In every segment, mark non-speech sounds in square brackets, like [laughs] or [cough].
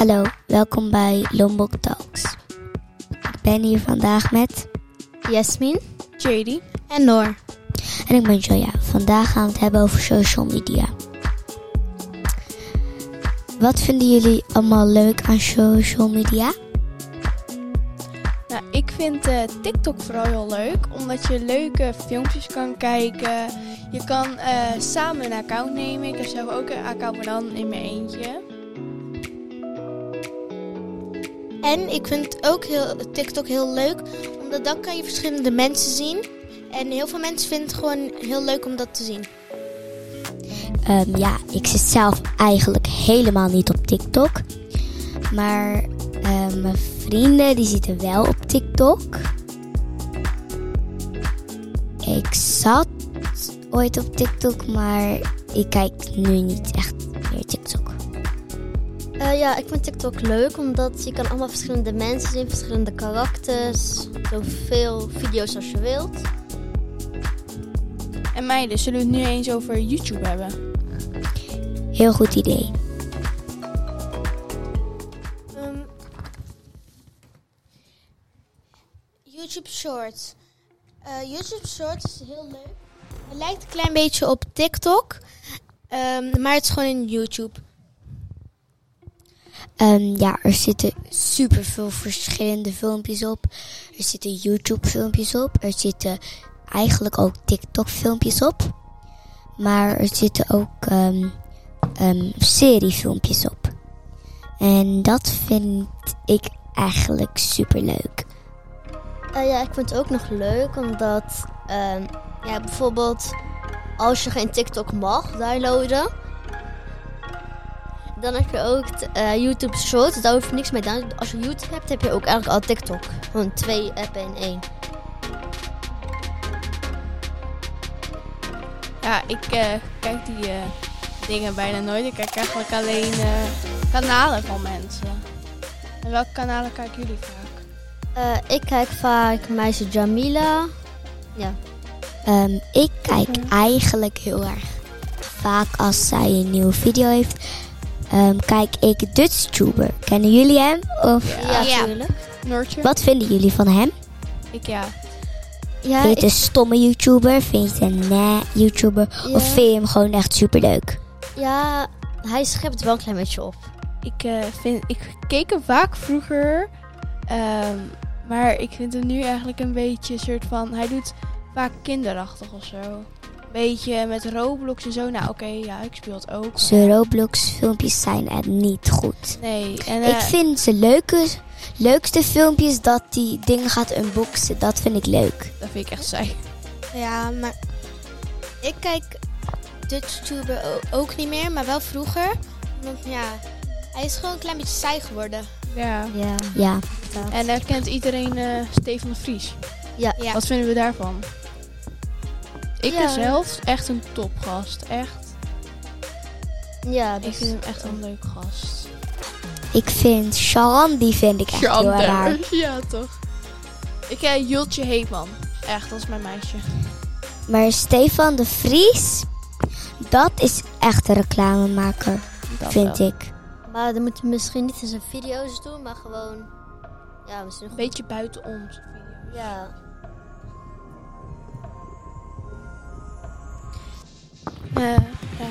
Hallo, welkom bij Lombok Talks. Ik ben hier vandaag met Jasmin JD. en Noor. en ik ben Joya. Vandaag gaan we het hebben over social media. Wat vinden jullie allemaal leuk aan social media? Nou, ik vind eh, TikTok vooral heel leuk, omdat je leuke filmpjes kan kijken. Je kan eh, samen een account nemen. Ik heb zelf ook een account, maar dan in mijn eentje. En ik vind ook heel, TikTok heel leuk, omdat dan kan je verschillende mensen zien. En heel veel mensen vinden het gewoon heel leuk om dat te zien. Ehm, ja, ik zit zelf eigenlijk helemaal niet op TikTok. Maar ehm, mijn vrienden die zitten wel op TikTok. Ik zat ooit op TikTok, maar ik kijk nu niet echt meer TikTok. Eh, ja, ik vind TikTok leuk omdat je kan allemaal verschillende mensen zien, verschillende karakters, zoveel video's als je wilt. En meiden, zullen we het nu eens over YouTube hebben? Heel goed idee. Ehm, YouTube Shorts. Eh, YouTube Shorts is heel leuk. Het lijkt een klein beetje op TikTok, ehm, maar het is gewoon in YouTube. Ehm, ja, er zitten super veel verschillende filmpjes op. Er zitten YouTube filmpjes op. Er zitten eigenlijk ook TikTok filmpjes op. Maar er zitten ook ehm ehm, seriefilmpjes op. En dat vind ik eigenlijk super leuk. Eh, ja, ik vind het ook nog leuk omdat, ja, bijvoorbeeld als je geen TikTok mag downloaden, dan heb je ook eh, YouTube Shorts, daar hoef je niks mee te doen. Als je YouTube hebt, heb je ook eigenlijk al TikTok. Gewoon twee appen in één. Ja, ik eh, kijk die eh, dingen bijna nooit. Ik kijk eigenlijk alleen eh, kanalen van mensen. En welke kanalen kijken jullie vaak? Eh, ik kijk vaak meisje Jamila. Ja. Ehm, ik kijk eigenlijk heel erg vaak als zij een nieuwe video heeft. Ehm, kijk ik DutchTuber. Kennen jullie hem? Of Ja, Ja. tuurlijk. Noortje? wat vinden jullie van hem? Ik ja. Ja, Vind je het ik- een stomme YouTuber? Vind je het een nee YouTuber? Ja. Of vind je hem gewoon echt superleuk? ja, hij schept wel een klein beetje op. Ik, eh, vind, ik keek hem vaak vroeger. ehm, maar ik vind hem nu eigenlijk een beetje een soort van... Hij doet vaak kinderachtig of zo. Beetje met Roblox en zo. Nou oké, ja, ik speel het ook. Zijn Roblox filmpjes zijn er niet goed. Nee, en ik eh, vind zijn leuke, leukste filmpjes dat hij dingen gaat unboxen. Dat vind ik leuk. dat vind ik echt saai. Ja, maar ik kijk DutchTuber ook niet meer, maar wel vroeger. Want ja, hij is gewoon een klein beetje saai geworden. Ja. Ja. Ja, En uh, kent iedereen eh Stefan de Vries. Ja. Ja. Wat vinden we daarvan? Ik Ja. ben zelf echt een topgast. Echt. Ja, Ik dus, vind hem echt een leuk gast. ik vind Sharon, die vind ik echt heel raar. Ja, toch? Ik eh Jultje Heetman. Echt, dat is mijn meisje. Maar Stefan de Vries, dat is echt een reclamemaker, Dat vind wel. ik. maar dan moet je misschien niet in zijn video's doen, maar gewoon... Ja, misschien Een beetje buiten ons. Ja. Eh, ja.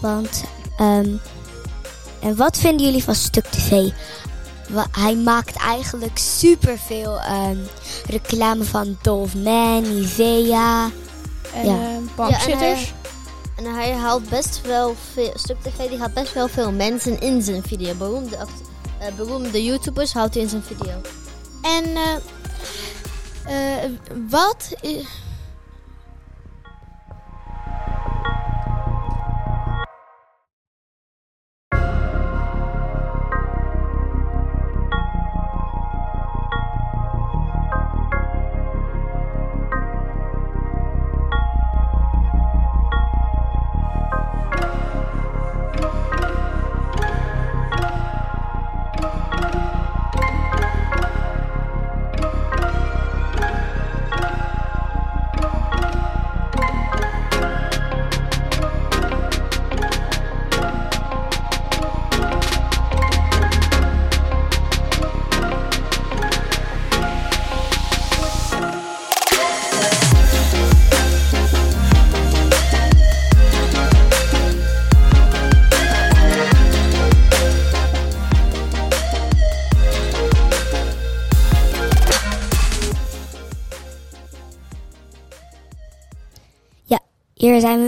Want, ehm, en wat vinden jullie van Stuk TV? Hij maakt eigenlijk superveel ehm reclame van Dolph Man, Nivea. En Ja. eh, bankzitters. En hij haalt best wel veel... Stuk TV die haalt best wel veel mensen in zijn video. Beroemde, eh, beroemde YouTubers houdt hij in zijn video. En eh, eh, wat...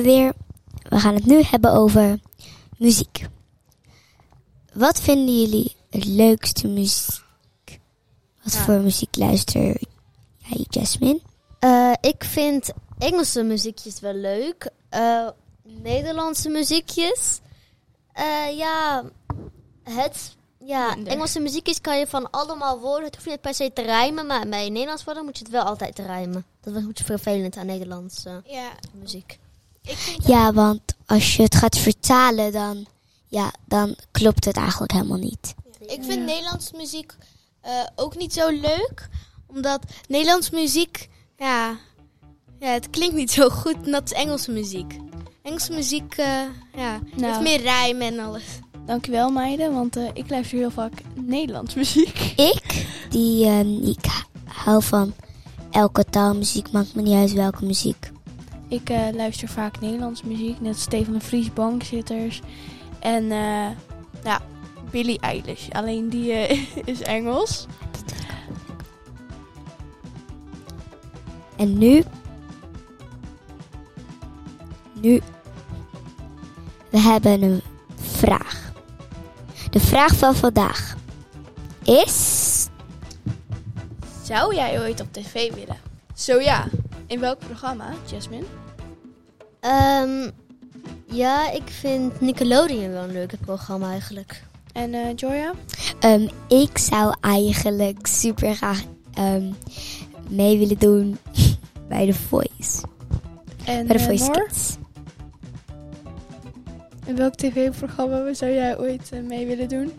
weer. We gaan het nu hebben over muziek. Wat vinden jullie het leukste muziek? Wat Ja. voor muziek luister jij, Jasmine? Eh, ik vind Engelse muziekjes wel leuk. Eh, Nederlandse muziekjes. Eh, ja, het, ja, Minder. Engelse muziekjes kan je van allemaal woorden. Het hoeft niet per se te rijmen, maar bij Nederlands woorden moet je het wel altijd rijmen. Dat is een beetje vervelend aan Nederlandse Ja, muziek. Ja, want als je het gaat vertalen, dan, ja, dan klopt het eigenlijk helemaal niet. Ik vind Nederlandse muziek eh, ook niet zo leuk. Omdat Nederlandse muziek, ja, ja, het klinkt niet zo goed. net als Engelse muziek. Engelse muziek, eh, ja, Nou. heeft meer rijm en alles. Dankjewel meiden, want eh, ik luister heel vaak Nederlands muziek. Ik, die, ehm, ik hou van elke taalmuziek, maakt me niet uit welke muziek. Ik eh, luister vaak Nederlands muziek, net als Stefan de Vries, Bankzitters. En eh ja, Billie Eilish. Alleen die eh, [laughs] is Engels. En nu. Nu. We hebben een vraag. De vraag van vandaag is. Zou jij ooit op tv willen? Zo ja. In welk programma, Jasmine? Ehm, ja, ik vind Nickelodeon wel een leuke programma eigenlijk. En eh Joya? ehm, ik zou eigenlijk super graag ehm, mee willen doen [laughs] bij The Voice. En Bij The eh, Voice? Kids. In welk tv-programma zou jij ooit eh, mee willen doen?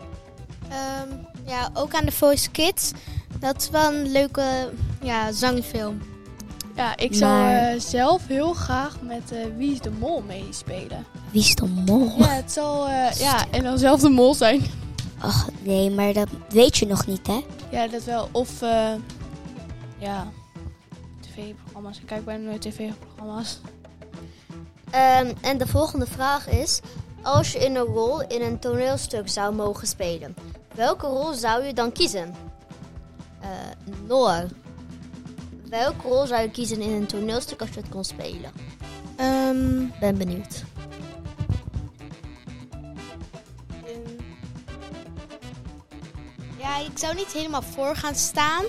Ehm, ja, ook aan de Voice Kids. Dat is wel een leuke ja, zangfilm. Ja, ik zou Maar- eh, zelf heel graag met eh, Wie is de Mol meespelen. Wie is de mol? Ja, het zal... eh, ja, en dan zelf de mol zijn. Ach nee, maar dat weet je nog niet, hè? Ja, dat wel. Of, ja, tv-programma's. Ik kijk bijna nooit tv-programma's. Ehm, en de volgende vraag is: als je in een rol in een toneelstuk zou mogen spelen, welke rol zou je dan kiezen? Eh Noor, welke rol zou je kiezen in een toneelstuk als je het kon spelen? Ehm, Ben benieuwd. Ja, ik zou niet helemaal voor gaan staan.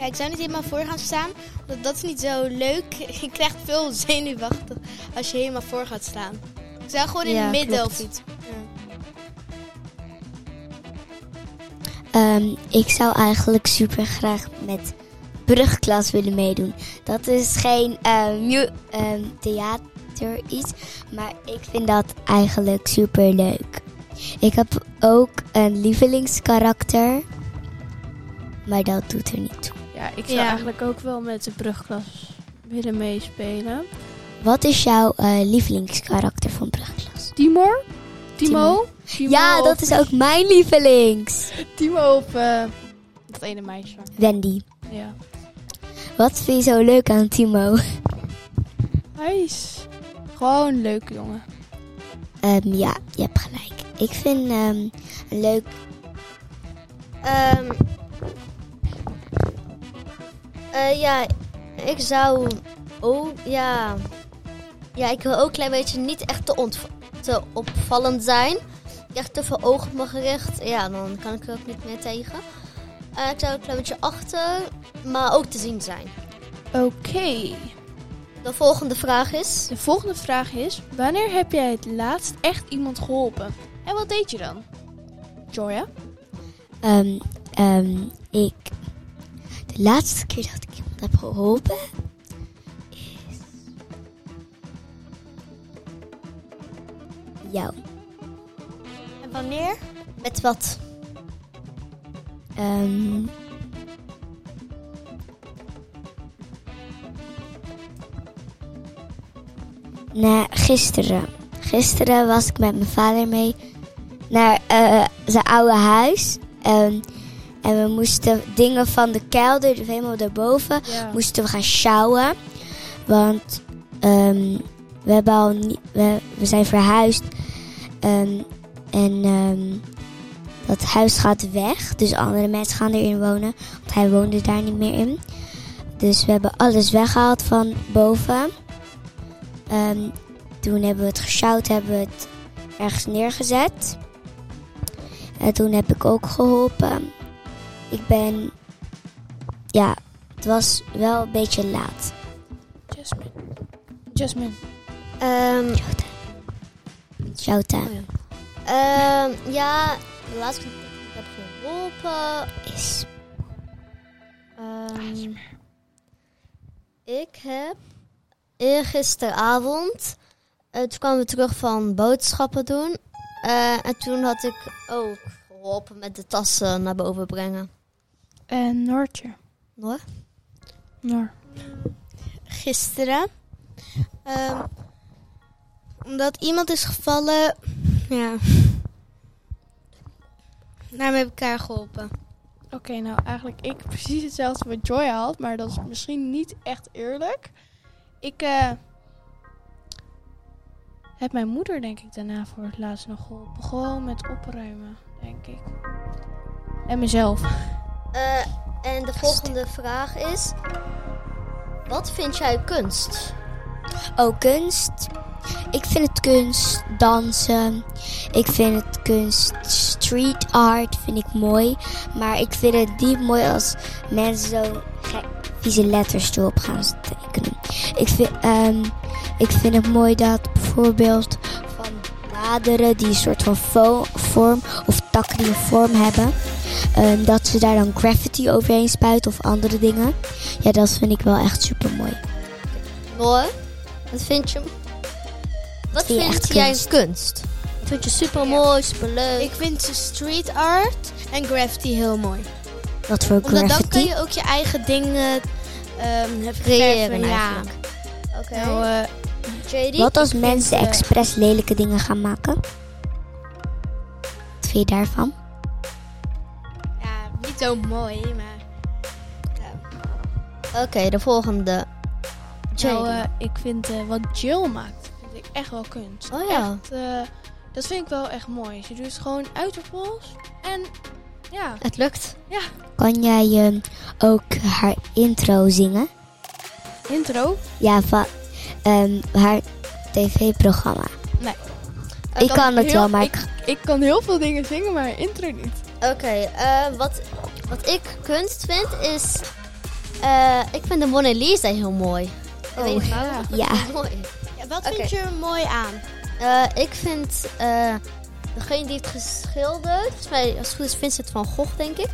Ja, ik zou niet helemaal voor gaan staan. Want dat is niet zo leuk. [laughs] Je krijgt veel [laughs] zenuwachtig als je helemaal voor gaat staan. Ik zou gewoon in Ja, het midden klopt. of iets. Ehm, ik zou eigenlijk super graag met brugklas willen meedoen. Dat is geen eh, mu- ehm, theater iets, maar ik vind dat eigenlijk super leuk. Ik heb ook een lievelingskarakter, maar dat doet er niet toe. Ja, ik zou Ja. eigenlijk ook wel met de brugklas willen meespelen. Wat is jouw eh, lievelingskarakter van brugklas? Timor? Timo? Timo Ja, dat is ook mijn lievelings. Timo of eh, dat ene meisje. Wendy. Ja. Wat vind je zo leuk aan Timo? Hij is gewoon een leuke jongen. Ehm, ja, je hebt gelijk. Ik vind ehm, een leuk Ehm, eh, ja, ik zou ook, ja, ja, ik wil ook een klein beetje niet echt te, te opvallend zijn. Echt te veel ogen op me gericht, ja, dan kan ik er ook niet meer tegen. Eh, ik zou een klein beetje achter, maar ook te zien zijn. Oké. De volgende vraag is, De volgende vraag is: wanneer heb jij het laatst echt iemand geholpen? En wat deed je dan? Joya? Ehm, ehm, ik. De laatste keer dat ik iemand heb geholpen. is. jou. Wanneer? met wat? Ehm, nou, gisteren. Gisteren was ik met mijn vader mee naar eh, zijn oude huis. Ehm, en we moesten dingen van de kelder, dus helemaal daarboven, moesten we gaan sjouwen. Want ehm, we, hebben al niet, we, we zijn verhuisd. Ehm, en ehm, dat huis gaat weg. Dus andere mensen gaan erin wonen. Want hij woonde daar niet meer in. Dus we hebben alles weggehaald van boven. Ehm, toen hebben we het gesjouwd, hebben we het ergens neergezet. En toen heb ik ook geholpen. Ik ben... Ja, het was wel een beetje laat. Jasmine. Jasmine. Ehm, Showtime ehm, ja, de laatste keer dat ik heb geholpen is... Ehm, ik heb eergisteravond, uh, toen kwamen we terug van boodschappen doen. Eh, en toen had ik ook geholpen met de tassen naar boven brengen. En Noortje. Noor? Noor. Gisteren. Ehm, omdat iemand is gevallen. Ja. Daarmee heb ik elkaar geholpen. Oké, nou eigenlijk ik precies hetzelfde wat Joy had, maar dat is misschien niet echt eerlijk. Ik eh, heb mijn moeder denk ik daarna voor het laatst nog geholpen. Gewoon met opruimen, denk ik. En mezelf. Eh, en de volgende vraag is: wat vind jij kunst? Oh, kunst. Ik vind het kunst dansen. Ik vind het kunst street art vind ik mooi. Maar ik vind het niet mooi als mensen zo gek vieze letters erop gaan tekenen. Ik vind, ehm, ik vind het mooi dat bijvoorbeeld van bladeren die een soort van vorm of takken die een vorm hebben. ehm, dat ze daar dan graffiti overheen spuiten of andere dingen. Ja, dat vind ik wel echt super mooi. Noor, wat vind je? Wat Vind jij kunst? kunst? Wat vind je super mooi, super leuk? Ik vind street art en graffiti heel mooi. Wat voor Omdat dan kan je ook je eigen dingen ehm Creëren ja. eigenlijk. Oké. Nou, eh? Wat als mensen vind, eh, expres lelijke dingen gaan maken? Wat vind je daarvan? Ja, niet zo mooi, maar... Oké, de volgende. Nou, eh, ik vind eh, wat Jill maakt, echt wel kunst. Oh ja. Echt, eh, dat vind ik wel echt mooi. Ze doet het gewoon uit de pols. En ja, Het lukt. Kan jij ehm, ook haar intro zingen? intro. Ja, van ehm, haar tv-programma. Ik kan kan het heel- wel, maar ik, ik kan heel veel dingen zingen, maar intro niet. Oké, eh, wat, wat ik kunst vind is... eh, ik vind de Mona Lisa heel mooi. Niet ja. Ja. [laughs] mooi. Wat Oké. vind je er mooi aan? Eh, ik vind eh, degene die het geschilderd... Volgens mij, als het goed is, Vincent van Gogh, denk ik.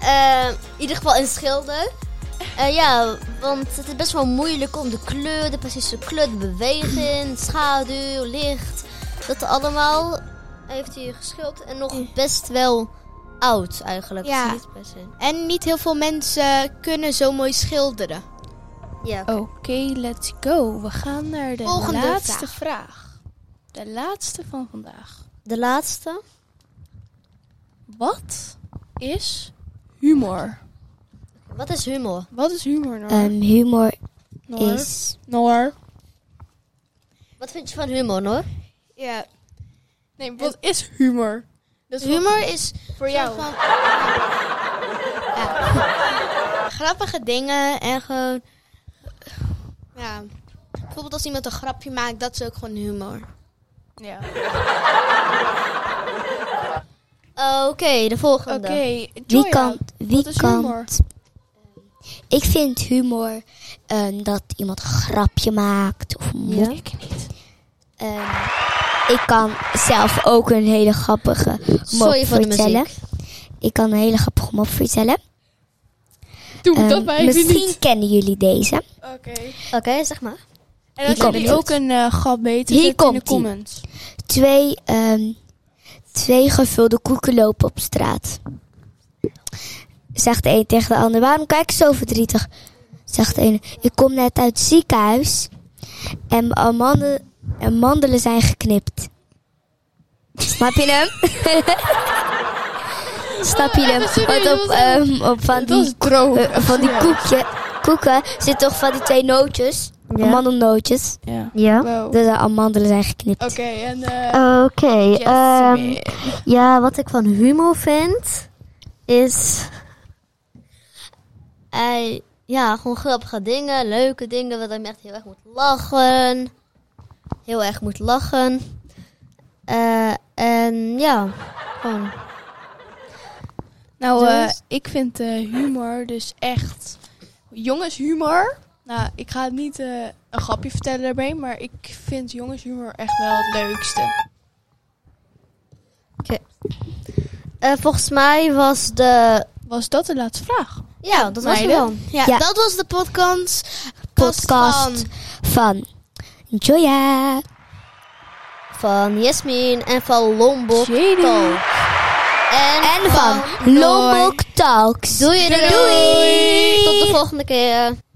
Eh, in ieder geval een schilder. Eh, ja, want het is best wel moeilijk om de kleur, de precieze kleur, de beweging, schaduw, licht. Dat allemaal heeft hij geschilderd. En nog best wel oud eigenlijk. Ja. Niet. En niet heel veel mensen kunnen zo mooi schilderen. Ja, Oké, let's go. We gaan naar de Volgende laatste vraag. vraag. De laatste van vandaag. de laatste. Wat is humor? Wat is humor? Wat is humor, Noor? Ehm, humor Noor? is... Noor? Wat vind je van humor, hoor? Ja, Nee, wat is humor? Wat- humor is voor jou. van... Ja. [laughs] Grappige dingen en gewoon... Ja, bijvoorbeeld als iemand een grapje maakt, dat is ook gewoon humor. Ja. [laughs] Oké, de volgende. Oké, Wie kan... Wie kan humor? Ik vind humor ehm, dat iemand een grapje maakt of mop. Ik niet. Ik kan zelf ook een hele grappige mop Sorry voor de vertellen. muziek. Ik kan een hele grappige mop vertellen. Doe Ehm, dat maar even misschien niet. kennen jullie deze. Oké. Oké, zeg maar. En als komt jullie het. ook een eh grap weten, Hier het in de comments. Twee, ehm, twee gevulde koeken lopen op straat. Zegt de een tegen de ander, waarom kijk je zo verdrietig? Zegt de ene, ik kom net uit het ziekenhuis en mijn amandelen, en mandelen zijn geknipt. [laughs] Snap je hem? [laughs] Snap je hem? Want op, wat ehm, op van die, droog. eh, van die koekje, koeken zit toch van die twee nootjes, Ja. amandelnootjes. Ja. Ja. Wow. Dus de amandelen zijn geknipt. Oké, en eh Oké, ehm, ja, wat ik van humor vind, is... hij, ja, gewoon grappige dingen, leuke dingen, waar hij echt heel erg moet lachen. Heel erg moet lachen. Eh, en ja, gewoon. Nou, eh, ik vind eh, humor dus echt jongenshumor. Nou, ik ga het niet eh, een grapje vertellen daarbij, maar ik vind jongenshumor echt wel het leukste. Eh, volgens mij was de. Was dat de laatste vraag? Ja, dat was het wel. Ja, Ja. dat was de podcast. Podcast van- van Joya. Van Jasmin en van Lombok En, En van Lombok Talks. Doei doei. Doei. Tot de volgende keer.